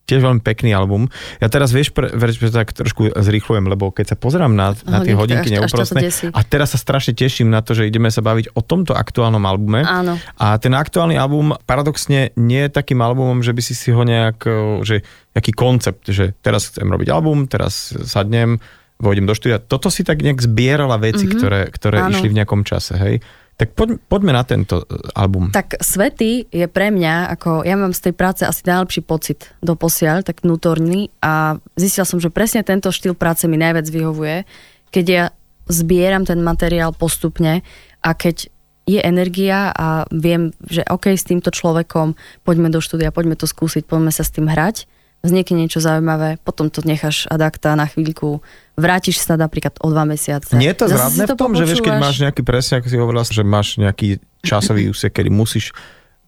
tiež veľmi pekný album. Ja teraz vieš, pre, že tak trošku zrýchlujem, lebo keď sa pozerám na, na tie hodinky neúprostné a teraz sa strašne teším na to, že ideme sa baviť o tomto aktuálnom albume. Áno. A ten aktuálny album paradoxne nie je takým albumom, že by si si ho nejak, že nejaký koncept, že teraz chcem robiť album, teraz sadnem, vojdem do štúdia. Toto si tak nejak zbierala veci, mm-hmm. ktoré, ktoré išli v nejakom čase, hej? Tak poď, poďme na tento e, album. Tak Svety je pre mňa, ako ja mám z tej práce asi najlepší pocit do posiaľ, tak vnútorný a zistila som, že presne tento štýl práce mi najviac vyhovuje, keď ja zbieram ten materiál postupne a keď je energia a viem, že OK, s týmto človekom poďme do štúdia, poďme to skúsiť, poďme sa s tým hrať vznikne niečo zaujímavé, potom to necháš adakta na chvíľku, vrátiš sa napríklad o dva mesiace. Nie je to zradné v tom, že vieš, keď máš nejaký presne, ako si hovorila, že máš nejaký časový <clears throat> úsek, kedy musíš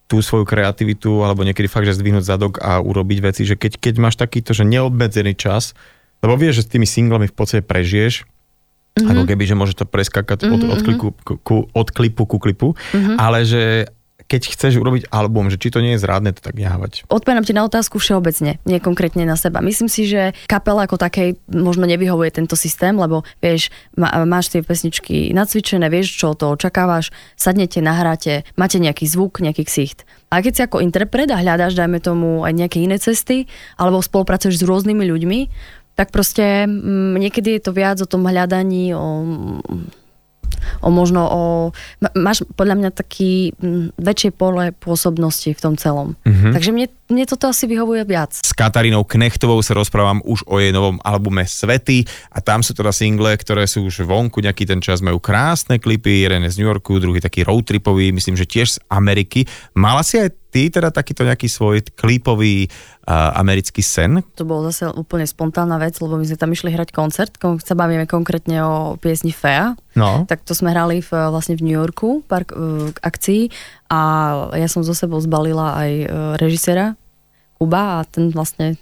tú svoju kreativitu, alebo niekedy fakt, že zdvihnúť zadok a urobiť veci, že keď, keď máš takýto, že neobmedzený čas, lebo vieš, že s tými singlami v podstate prežiješ, mm-hmm. ako keby, že môže to preskakať mm-hmm. od, od, mhm. kliku, ku, od klipu ku klipu, mm-hmm. ale že keď chceš urobiť album, že či to nie je zrádne to tak nehávať? Odpovedám ti na otázku všeobecne, nie konkrétne na seba. Myslím si, že kapela ako takej možno nevyhovuje tento systém, lebo vieš, má, máš tie pesničky nacvičené, vieš, čo to očakávaš, sadnete, nahráte, máte nejaký zvuk, nejaký ksicht. A keď si ako interpret a hľadáš, dajme tomu, aj nejaké iné cesty, alebo spolupracuješ s rôznymi ľuďmi, tak proste m, mm, niekedy je to viac o tom hľadaní, o o možno o... Máš podľa mňa taký väčšie pole pôsobnosti v tom celom. Mm-hmm. Takže mne, mne toto asi vyhovuje viac. S Katarínou Knechtovou sa rozprávam už o jej novom albume Svety a tam sú teda single, ktoré sú už vonku nejaký ten čas, majú krásne klipy, jeden z New Yorku, druhý taký roadtripový, myslím, že tiež z Ameriky. Mala si aj ty teda takýto nejaký svoj klipový uh, americký sen? To bolo zase úplne spontánna vec, lebo my sme tam išli hrať koncert, keď sa bavíme konkrétne o piesni Fea, no. tak to sme hrali v, vlastne v New Yorku, park uh, akcií a ja som zo sebou zbalila aj uh, režisera Kuba a ten vlastne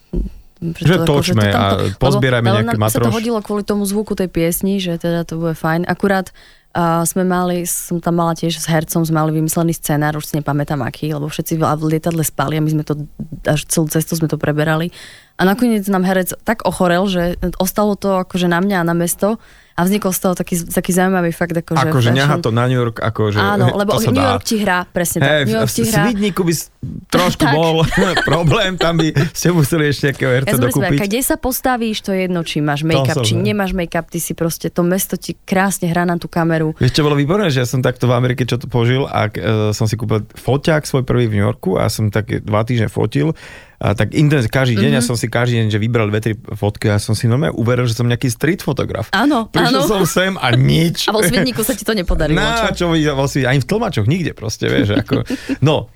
že točme to a pozbierajme nejaké matroš. sa to hodilo kvôli tomu zvuku tej piesni, že teda to bude fajn. Akurát uh, sme mali, som tam mala tiež s hercom, sme mali vymyslený scenár, už si nepamätám aký, lebo všetci v lietadle spali a my sme to, až celú cestu sme to preberali. A nakoniec nám herec tak ochorel, že ostalo to akože na mňa a na mesto a vznikol z toho taký, taký zaujímavý fakt. Akože akože ňaha to na New York, akože Áno, <laughs> lebo to New York ti hrá, presne tak. New York ti hrá. V Svidníku by <laughs> trošku bol <laughs> problém, tam by ste museli ešte nejakého herca ja dokúpiť. Kde sa postavíš, to je jedno, či máš make-up, či nemáš make-up, ty si proste, to mesto ti krásne hrá na tú kameru. Ešte bolo výborné, že ja som takto v Amerike čo to požil a uh, som si kúpil foťák svoj prvý v New Yorku a som tak dva týždne fotil a tak intenzívne každý deň, mm-hmm. ja mhm. som si každý deň, že vybral dve, tri fotky a som si normálne uveril, že som nejaký street fotograf. Áno, Prišiel áno. som sem a nič. A vo Svidníku sa ti to nepodarilo. Na, čo? čo ani v tlmačoch, nikde proste, vieš, ako, <laughs> no,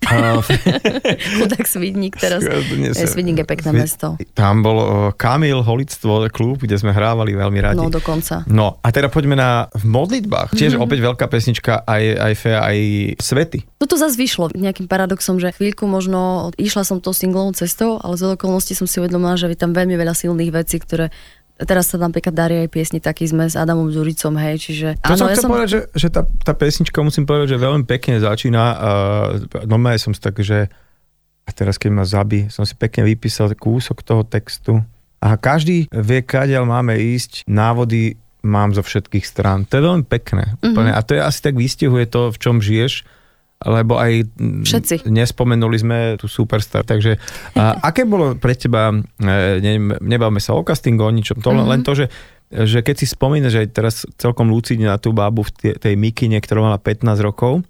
<laughs> Chudák Svidník teraz. Je, Svidník je pekné Svid... mesto. Tam bol Kamil Holictvo klub, kde sme hrávali veľmi radi. No dokonca. No a teda poďme na v modlitbách. Tiež mm-hmm. opäť veľká pesnička aj, aj Fea, aj Svety. Toto zase vyšlo nejakým paradoxom, že chvíľku možno išla som tou singlovou cestou, ale z okolností som si uvedomila, že je tam veľmi veľa silných vecí, ktoré teraz sa napríklad darí aj piesni taký sme s Adamom Zuricom, hej, čiže... To áno, som ja som... povedať, že, že tá, tá pesnička, musím povedať, že veľmi pekne začína. Uh, normálne som si tak, že a teraz keď ma zabí, som si pekne vypísal kúsok toho textu. A každý vie, kadiaľ máme ísť, návody mám zo všetkých strán. To je veľmi pekné. Mm-hmm. A to je asi tak vystihuje to, v čom žiješ lebo aj Všetci. nespomenuli sme tu Superstar, takže a, aké bolo pre teba, e, ne, nebavme sa o castingu, o ničom, to mm-hmm. len to, že že keď si spomínaš, že aj teraz celkom lucidne na tú bábu v tej, tej mikine, ktorá mala 15 rokov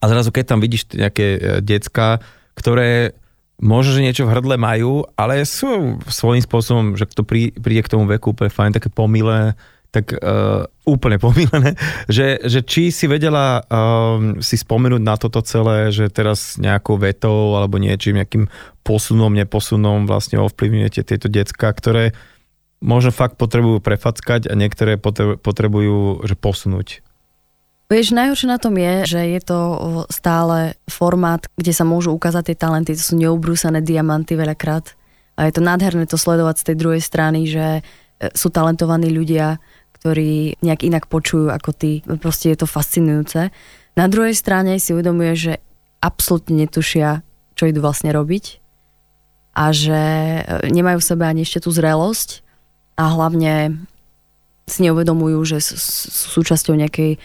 a zrazu keď tam vidíš nejaké e, decka, ktoré možno, že niečo v hrdle majú, ale sú svojím spôsobom, že kto príde k tomu veku úplne fajn, také pomilé, tak uh, úplne pomilené, <laughs> že, že či si vedela um, si spomenúť na toto celé, že teraz nejakou vetou alebo niečím, nejakým posunom, neposunom vlastne ovplyvňujete tieto decka, ktoré možno fakt potrebujú prefackať a niektoré potrebujú že posunúť. Vieš, najhoršie na tom je, že je to stále formát, kde sa môžu ukázať tie talenty, to sú neubrúsané diamanty veľakrát. A je to nádherné to sledovať z tej druhej strany, že e, sú talentovaní ľudia, ktorí nejak inak počujú ako ty. Proste je to fascinujúce. Na druhej strane si uvedomuje, že absolútne netušia, čo idú vlastne robiť a že e, nemajú v sebe ani ešte tú zrelosť a hlavne si neuvedomujú, že sú súčasťou nejakej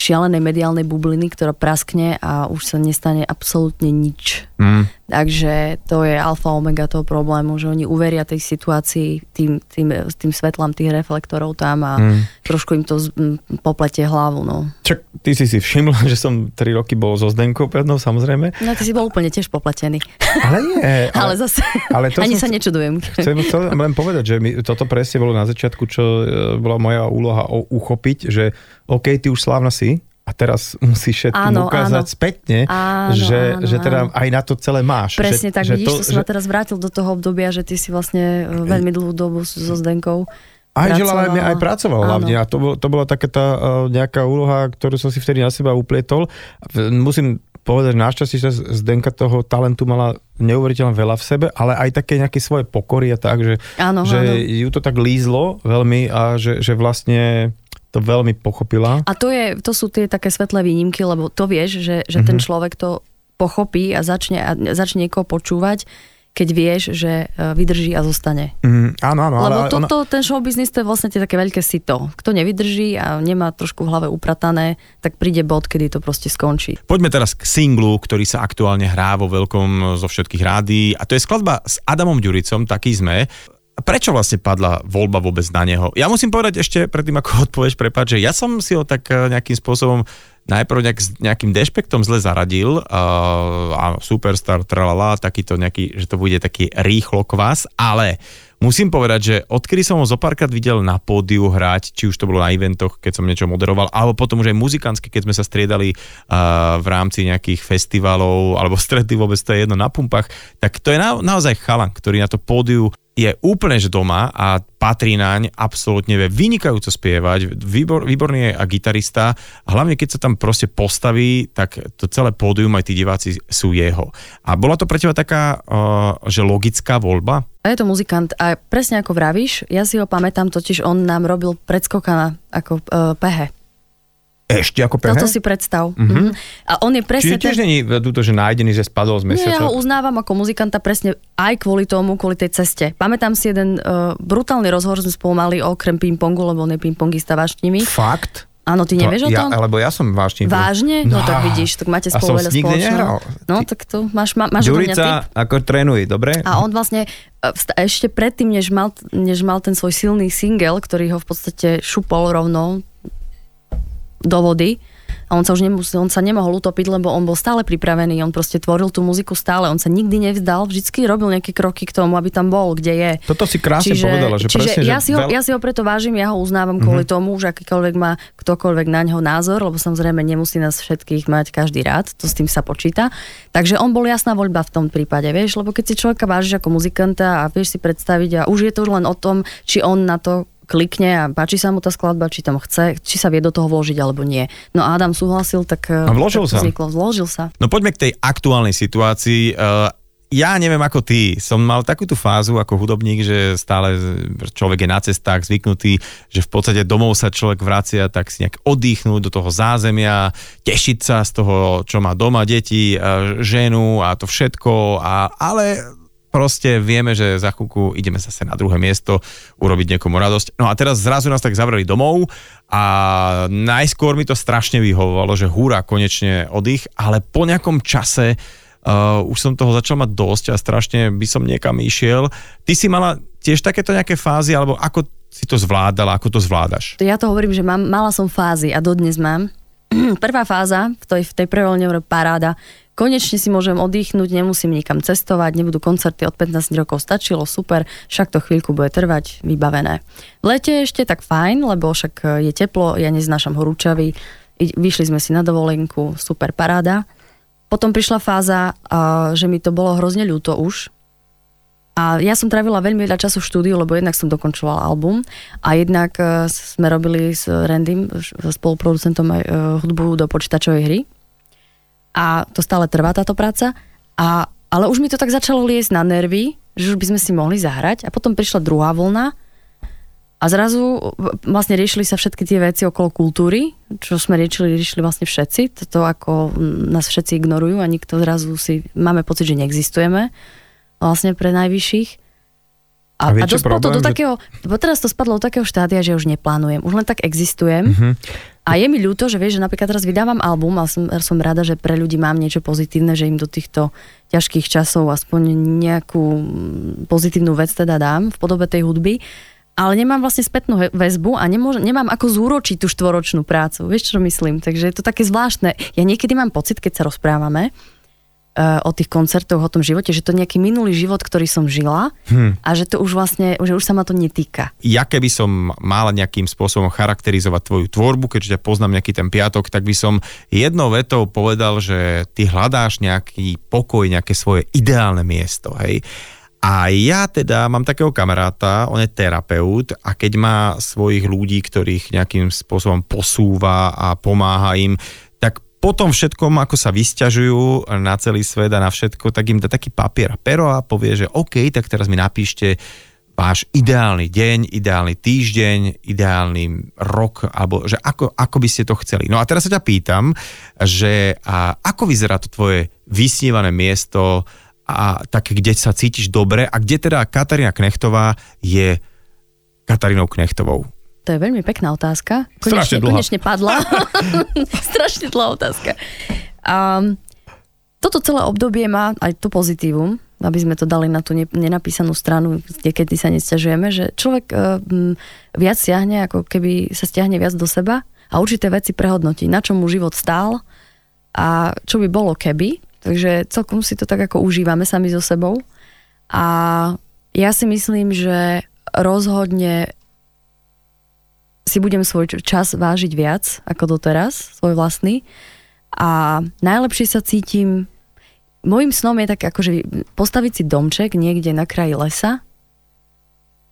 šialenej mediálnej bubliny, ktorá praskne a už sa nestane absolútne nič. Mm. Takže to je alfa omega toho problému, že oni uveria tej situácii tým, tým, tým svetlám tých reflektorov tam a mm. trošku im to z, m, poplete hlavu. No. Čak ty si si všimla, <laughs> že som 3 roky bol so Zdenkou prednou, samozrejme. No ty si bol úplne tiež popletený. Ale nie. <laughs> Ale, ale zase, ale to ani sa chcel, nečudujem. Chcem, chcem len povedať, že mi, toto presne bolo na začiatku, čo e, bola moja úloha uchopiť, že OK, ty už slávna si, a teraz musíš všetkým áno, ukázať áno. spätne, áno, že, áno, že teda aj na to celé máš. Presne že, tak, že vidíš, to, to že... teraz vrátil do toho obdobia, že ty si vlastne e, veľmi dlhú dobu so Zdenkou aj žila, aj, aj pracoval hlavne a to, bol, to bola taká tá uh, nejaká úloha, ktorú som si vtedy na seba uplietol. Musím povedať, že našťastie sa Zdenka toho talentu mala neuveriteľne veľa v sebe, ale aj také nejaké svoje pokory a tak, že, áno, že áno. ju to tak lízlo veľmi a že, že vlastne to veľmi pochopila. A to, je, to sú tie také svetlé výnimky, lebo to vieš, že, že mm-hmm. ten mhm. človek to pochopí a začne, a začne niekoho počúvať, keď vieš, že e, vydrží a zostane. Mm, áno, áno. Lebo ale, toto, ona... ten show business to je vlastne tie také veľké sito. Kto nevydrží a nemá trošku v hlave upratané, tak príde bod, kedy to proste skončí. Poďme teraz k singlu, ktorý sa aktuálne hrá vo veľkom zo všetkých rádií a to je skladba s Adamom Ďuricom, taký sme prečo vlastne padla voľba vôbec na neho? Ja musím povedať ešte predtým, ako <laughs> odpovieš, prepáč, že ja som si ho tak eh, nejakým spôsobom najprv nejak, nejakým dešpektom zle zaradil, uh, áno, superstar, tralala, takýto nejaký, že to bude taký rýchlo kvás, ale musím povedať, že odkedy som ho zo párkrát videl na pódiu hrať, či už to bolo na eventoch, keď som niečo moderoval, alebo potom už aj muzikánsky, keď sme sa striedali uh, v rámci nejakých festivalov, alebo stretli vôbec to je jedno na pumpách, tak to je na, naozaj chalan, ktorý na to pódiu je úplne že doma a patrí naň, absolútne vie vynikajúco spievať, výbor, výborný je a gitarista a hlavne keď sa tam proste postaví, tak to celé pódium aj tí diváci sú jeho. A bola to pre teba taká, uh, že logická voľba? A je to muzikant a presne ako vravíš, ja si ho pamätám, totiž on nám robil predskokana ako uh, pehe. Ešte ako PH? Toto si predstav. Mm-hmm. A on je presne... Čiže tiež ten... není túto, že nájdený, že spadol z Nie, ja mesiaca? ho uznávam ako muzikanta presne aj kvôli tomu, kvôli tej ceste. Pamätám si jeden uh, brutálny rozhovor, sme spolu mali okrem ping-pongu, lebo on je ping-pongista vášnimi. Fakt? Áno, ty nevieš o ja, tom? Lebo ja som vášnivý. Vážne? No, tak vidíš, tak máte spolu veľa spoločného. No, tak to máš, má, máš. Ďurica, ako trénuj, dobre? A on vlastne e, ešte predtým, než mal, než mal ten svoj silný single, ktorý ho v podstate šupol rovno do vody, a on sa už nemusel, on sa nemohol utopiť, lebo on bol stále pripravený, on proste tvoril tú muziku stále, on sa nikdy nevzdal, vždycky robil nejaké kroky k tomu, aby tam bol, kde je. Toto si krásne čiže, povedala, že čiže presne, ja, si ho, veľ- ja si ho preto vážim, ja ho uznávam kvôli Mhm. tomu, že akýkoľvek má ktokoľvek na ňo názor, lebo samozrejme nemusí nás všetkých mať každý rád, to s tým sa počíta. Takže on bol jasná voľba v tom prípade, vieš, lebo keď si človeka vážiš ako muzikanta a vieš si predstaviť a už je to len o tom, či on na to klikne a páči sa mu tá skladba, či tam chce, či sa vie do toho vložiť alebo nie. No a Adam súhlasil, tak, A vložil tak sa. vzniklo, vložil sa. No poďme k tej aktuálnej situácii. Uh, ja neviem ako ty, som mal takú tú fázu ako hudobník, že stále človek je na cestách zvyknutý, že v podstate domov sa človek vracia tak si nejak oddychnúť do toho zázemia, tešiť sa z toho, čo má doma, deti, eh, ženu a to všetko, a, ale proste vieme, že za chvíľku ideme zase na druhé miesto urobiť niekomu radosť. No a teraz zrazu nás tak zavreli domov a najskôr mi to strašne vyhovovalo, že húra, konečne oddych, ale po nejakom čase uh, už som toho začal mať dosť a strašne by som niekam išiel. Ty si mala tiež takéto nejaké fázy, alebo ako si to zvládala, ako to zvládaš? Ja to hovorím, že mám, mala som fázy a dodnes mám. <clears throat> Prvá fáza, v tej, v tej prvej paráda, konečne si môžem oddychnúť, nemusím nikam cestovať, nebudú koncerty od 15 rokov, stačilo, super, však to chvíľku bude trvať, vybavené. V lete ešte tak fajn, lebo však je teplo, ja neznášam horúčavy, vyšli sme si na dovolenku, super paráda. Potom prišla fáza, a, že mi to bolo hrozne ľúto už, a ja som trávila veľmi veľa času v štúdiu, lebo jednak som dokončovala album a jednak e, sme robili s Randym, spoluproducentom e, hudbu do počítačovej hry. A to stále trvá táto práca. A, ale už mi to tak začalo liesť na nervy, že už by sme si mohli zahrať. A potom prišla druhá vlna a zrazu vlastne riešili sa všetky tie veci okolo kultúry, čo sme riešili, riešili vlastne všetci. Toto ako nás všetci ignorujú a nikto zrazu si, máme pocit, že neexistujeme vlastne pre najvyšších. A A, a, dospelo to problém, do že- takého, lebo teraz to spadlo do takého štádia, že už neplánujem. Už len tak existujem. Mhm. A je mi ľúto, že vieš, že napríklad teraz vydávam album a som, som rada, že pre ľudí mám niečo pozitívne, že im do týchto ťažkých časov aspoň nejakú pozitívnu vec teda dám v podobe tej hudby. Ale nemám vlastne spätnú väzbu a nemôž, nemám ako zúročiť tú štvoročnú prácu. Vieš, čo myslím? Takže je to také zvláštne. Ja niekedy mám pocit, keď sa rozprávame, o tých koncertoch, o tom živote, že to je nejaký minulý život, ktorý som žila Hm. a že to už vlastne, že už sa ma to netýka. ja keby som mal nejakým spôsobom charakterizovať tvoju tvorbu, keďže ťa poznám nejaký ten piatok, tak by som jednou vetou povedal, že ty hľadáš nejaký pokoj, nejaké svoje ideálne miesto, hej. A ja teda mám takého kamaráta, on je terapeut a keď má svojich ľudí, ktorých nejakým spôsobom posúva a pomáha im, tak po tom všetkom, ako sa vysťažujú na celý svet a na všetko, tak im dá taký papier a pero a povie, že OK, tak teraz mi napíšte váš ideálny deň, ideálny týždeň, ideálny rok, alebo že ako, ako by ste to chceli. No a teraz sa ťa pýtam, že a ako vyzerá to tvoje vysnívané miesto a tak, kde sa cítiš dobre a kde teda Katarína Knechtová je Katarínou Knechtovou? To je veľmi pekná otázka. Strašne Konečne, dlhá. konečne padla. <laughs> Strašne dlhá otázka. Um, toto celé obdobie má aj to pozitívum, aby sme to dali na tú ne- nenapísanú stranu, kde kedy sa nesťažujeme, že človek um, viac siahne, ako keby sa stiahne viac do seba a určité veci prehodnotí, na čom mu život stál a čo by bolo keby. Takže celkom si to tak ako užívame sami so sebou. A ja si myslím, že rozhodne si budem svoj čas vážiť viac ako doteraz, svoj vlastný. A najlepšie sa cítim, môjim snom je tak akože postaviť si domček niekde na kraji lesa,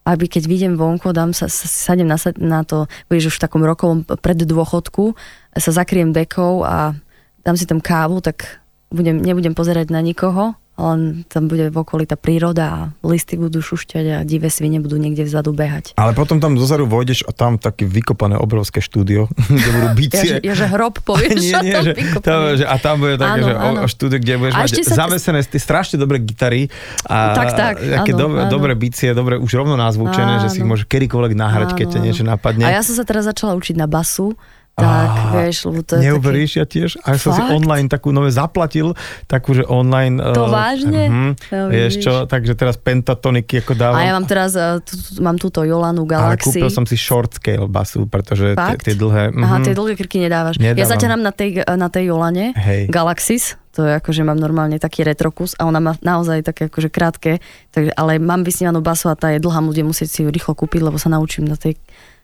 aby keď vidím vonku, dám sa, sa sadem na, na to, vieš, už v takom rokovom preddôchodku, sa zakriem dekou a dám si tam kávu, tak budem, nebudem pozerať na nikoho, len tam bude v okolí tá príroda a listy budú šušťať a divé svine budú niekde vzadu behať. Ale potom tam dozadu vojdeš a tam také vykopané obrovské štúdio, <laughs> kde budú bicie. Ja, že, ja, že hrob <laughs> povieš, nie, nie, že, tam, že, a tam bude také, áno, že áno. štúdio, kde budeš a mať zavesené tie strašne dobré gitary a tak, tak, aké áno, dobre, áno. dobré bicie, dobre už rovno názvučené, áno. že si ich môže kedykoľvek nahrať, áno. keď ťa niečo napadne. A ja som sa teraz začala učiť na basu tak, a vieš, lebo to je Neuveríš, taký... ja tiež. A ja som si online takú nové zaplatil, takú, že online... To uh, vážne? Uh, no, vieš čo, takže teraz pentatoniky ako dávam. A ja mám teraz, uh, tu, mám túto Jolanu Galaxy. Ale kúpil som si short scale basu, pretože tie dlhé... Uh-huh. Aha, mhm. tie dlhé krky nedávaš. Nedávam. Ja zaťanám na tej, na tej Jolane Hej. Galaxis, to je akože mám normálne taký retrokus a ona má naozaj také akože krátke, takže, ale mám vysnívanú basu a tá je dlhá, budem musieť si ju rýchlo kúpiť, lebo sa naučím na tej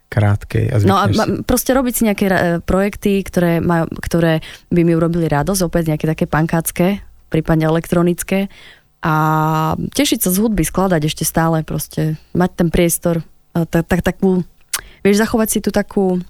krátkej. A no a si... proste robiť si nejaké e, projekty, ktoré, majú, ktoré by mi urobili radosť, opäť nejaké také pankácké, prípadne elektronické a tešiť sa z hudby, skladať ešte stále proste, mať ten priestor, tak, tak, takú, vieš, zachovať si tú takú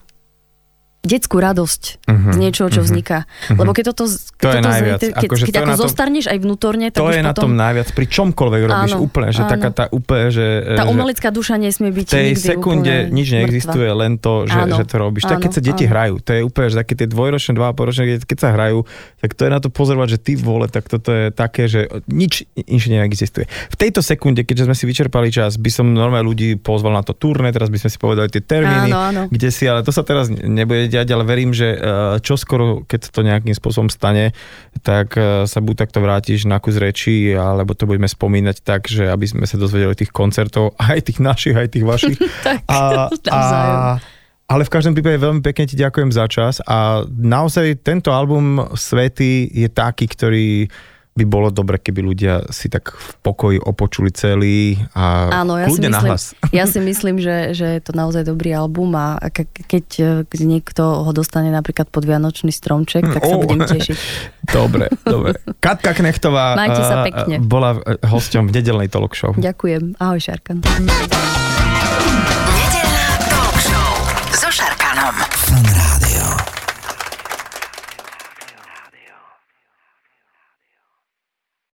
detskú radosť uh-huh, z niečoho, čo uh-huh, vzniká. Uh-huh. Lebo keď toto, keď to toto najviac. Keď, akože keď to ako tom, zostarneš aj vnútorne, tak To je potom... na tom najviac. Pri čomkoľvek robíš áno, úplne, že áno. taká tá úplne, že... Tá umelická duša nesmie byť tej sekunde nič neexistuje, mŕtva. len to, že, že to robíš. Áno, tak keď sa deti áno. hrajú, to je úplne, že také tie dvojročné, dvojročné, keď sa hrajú, tak to je na to pozorovať, že ty vole, tak toto je také, že nič inšie neexistuje. V tejto sekunde, keďže sme si vyčerpali čas, by som normálne ľudí pozval na to turné, teraz by sme si povedali tie termíny, áno, áno. kde si, ale to sa teraz nebude diať, ale verím, že Eh, čo skoro, keď to nejakým spôsobom stane, tak eh, sa buď takto vrátiš na kus reči, alebo to budeme spomínať tak, že aby sme sa dozvedeli tých koncertov, <laughs> aj tých našich, aj tých vašich. <laughs> tak, a, <laughs> a, ale v každom prípade veľmi pekne ti ďakujem za čas a naozaj tento album Svety je taký, ktorý by bolo dobre, keby ľudia si tak v pokoji opočuli celý a Áno, ja kľudne si myslím, nahlas. Ja si myslím, že, že je to naozaj dobrý album a keď, keď niekto ho dostane napríklad pod Vianočný stromček, tak sa oh. budem tešiť. <laughs> Dobre, dobre. Katka Knechtová Majte sa pekne. bola hosťom v nedelnej talk show. Ďakujem. Ahoj Šarkan.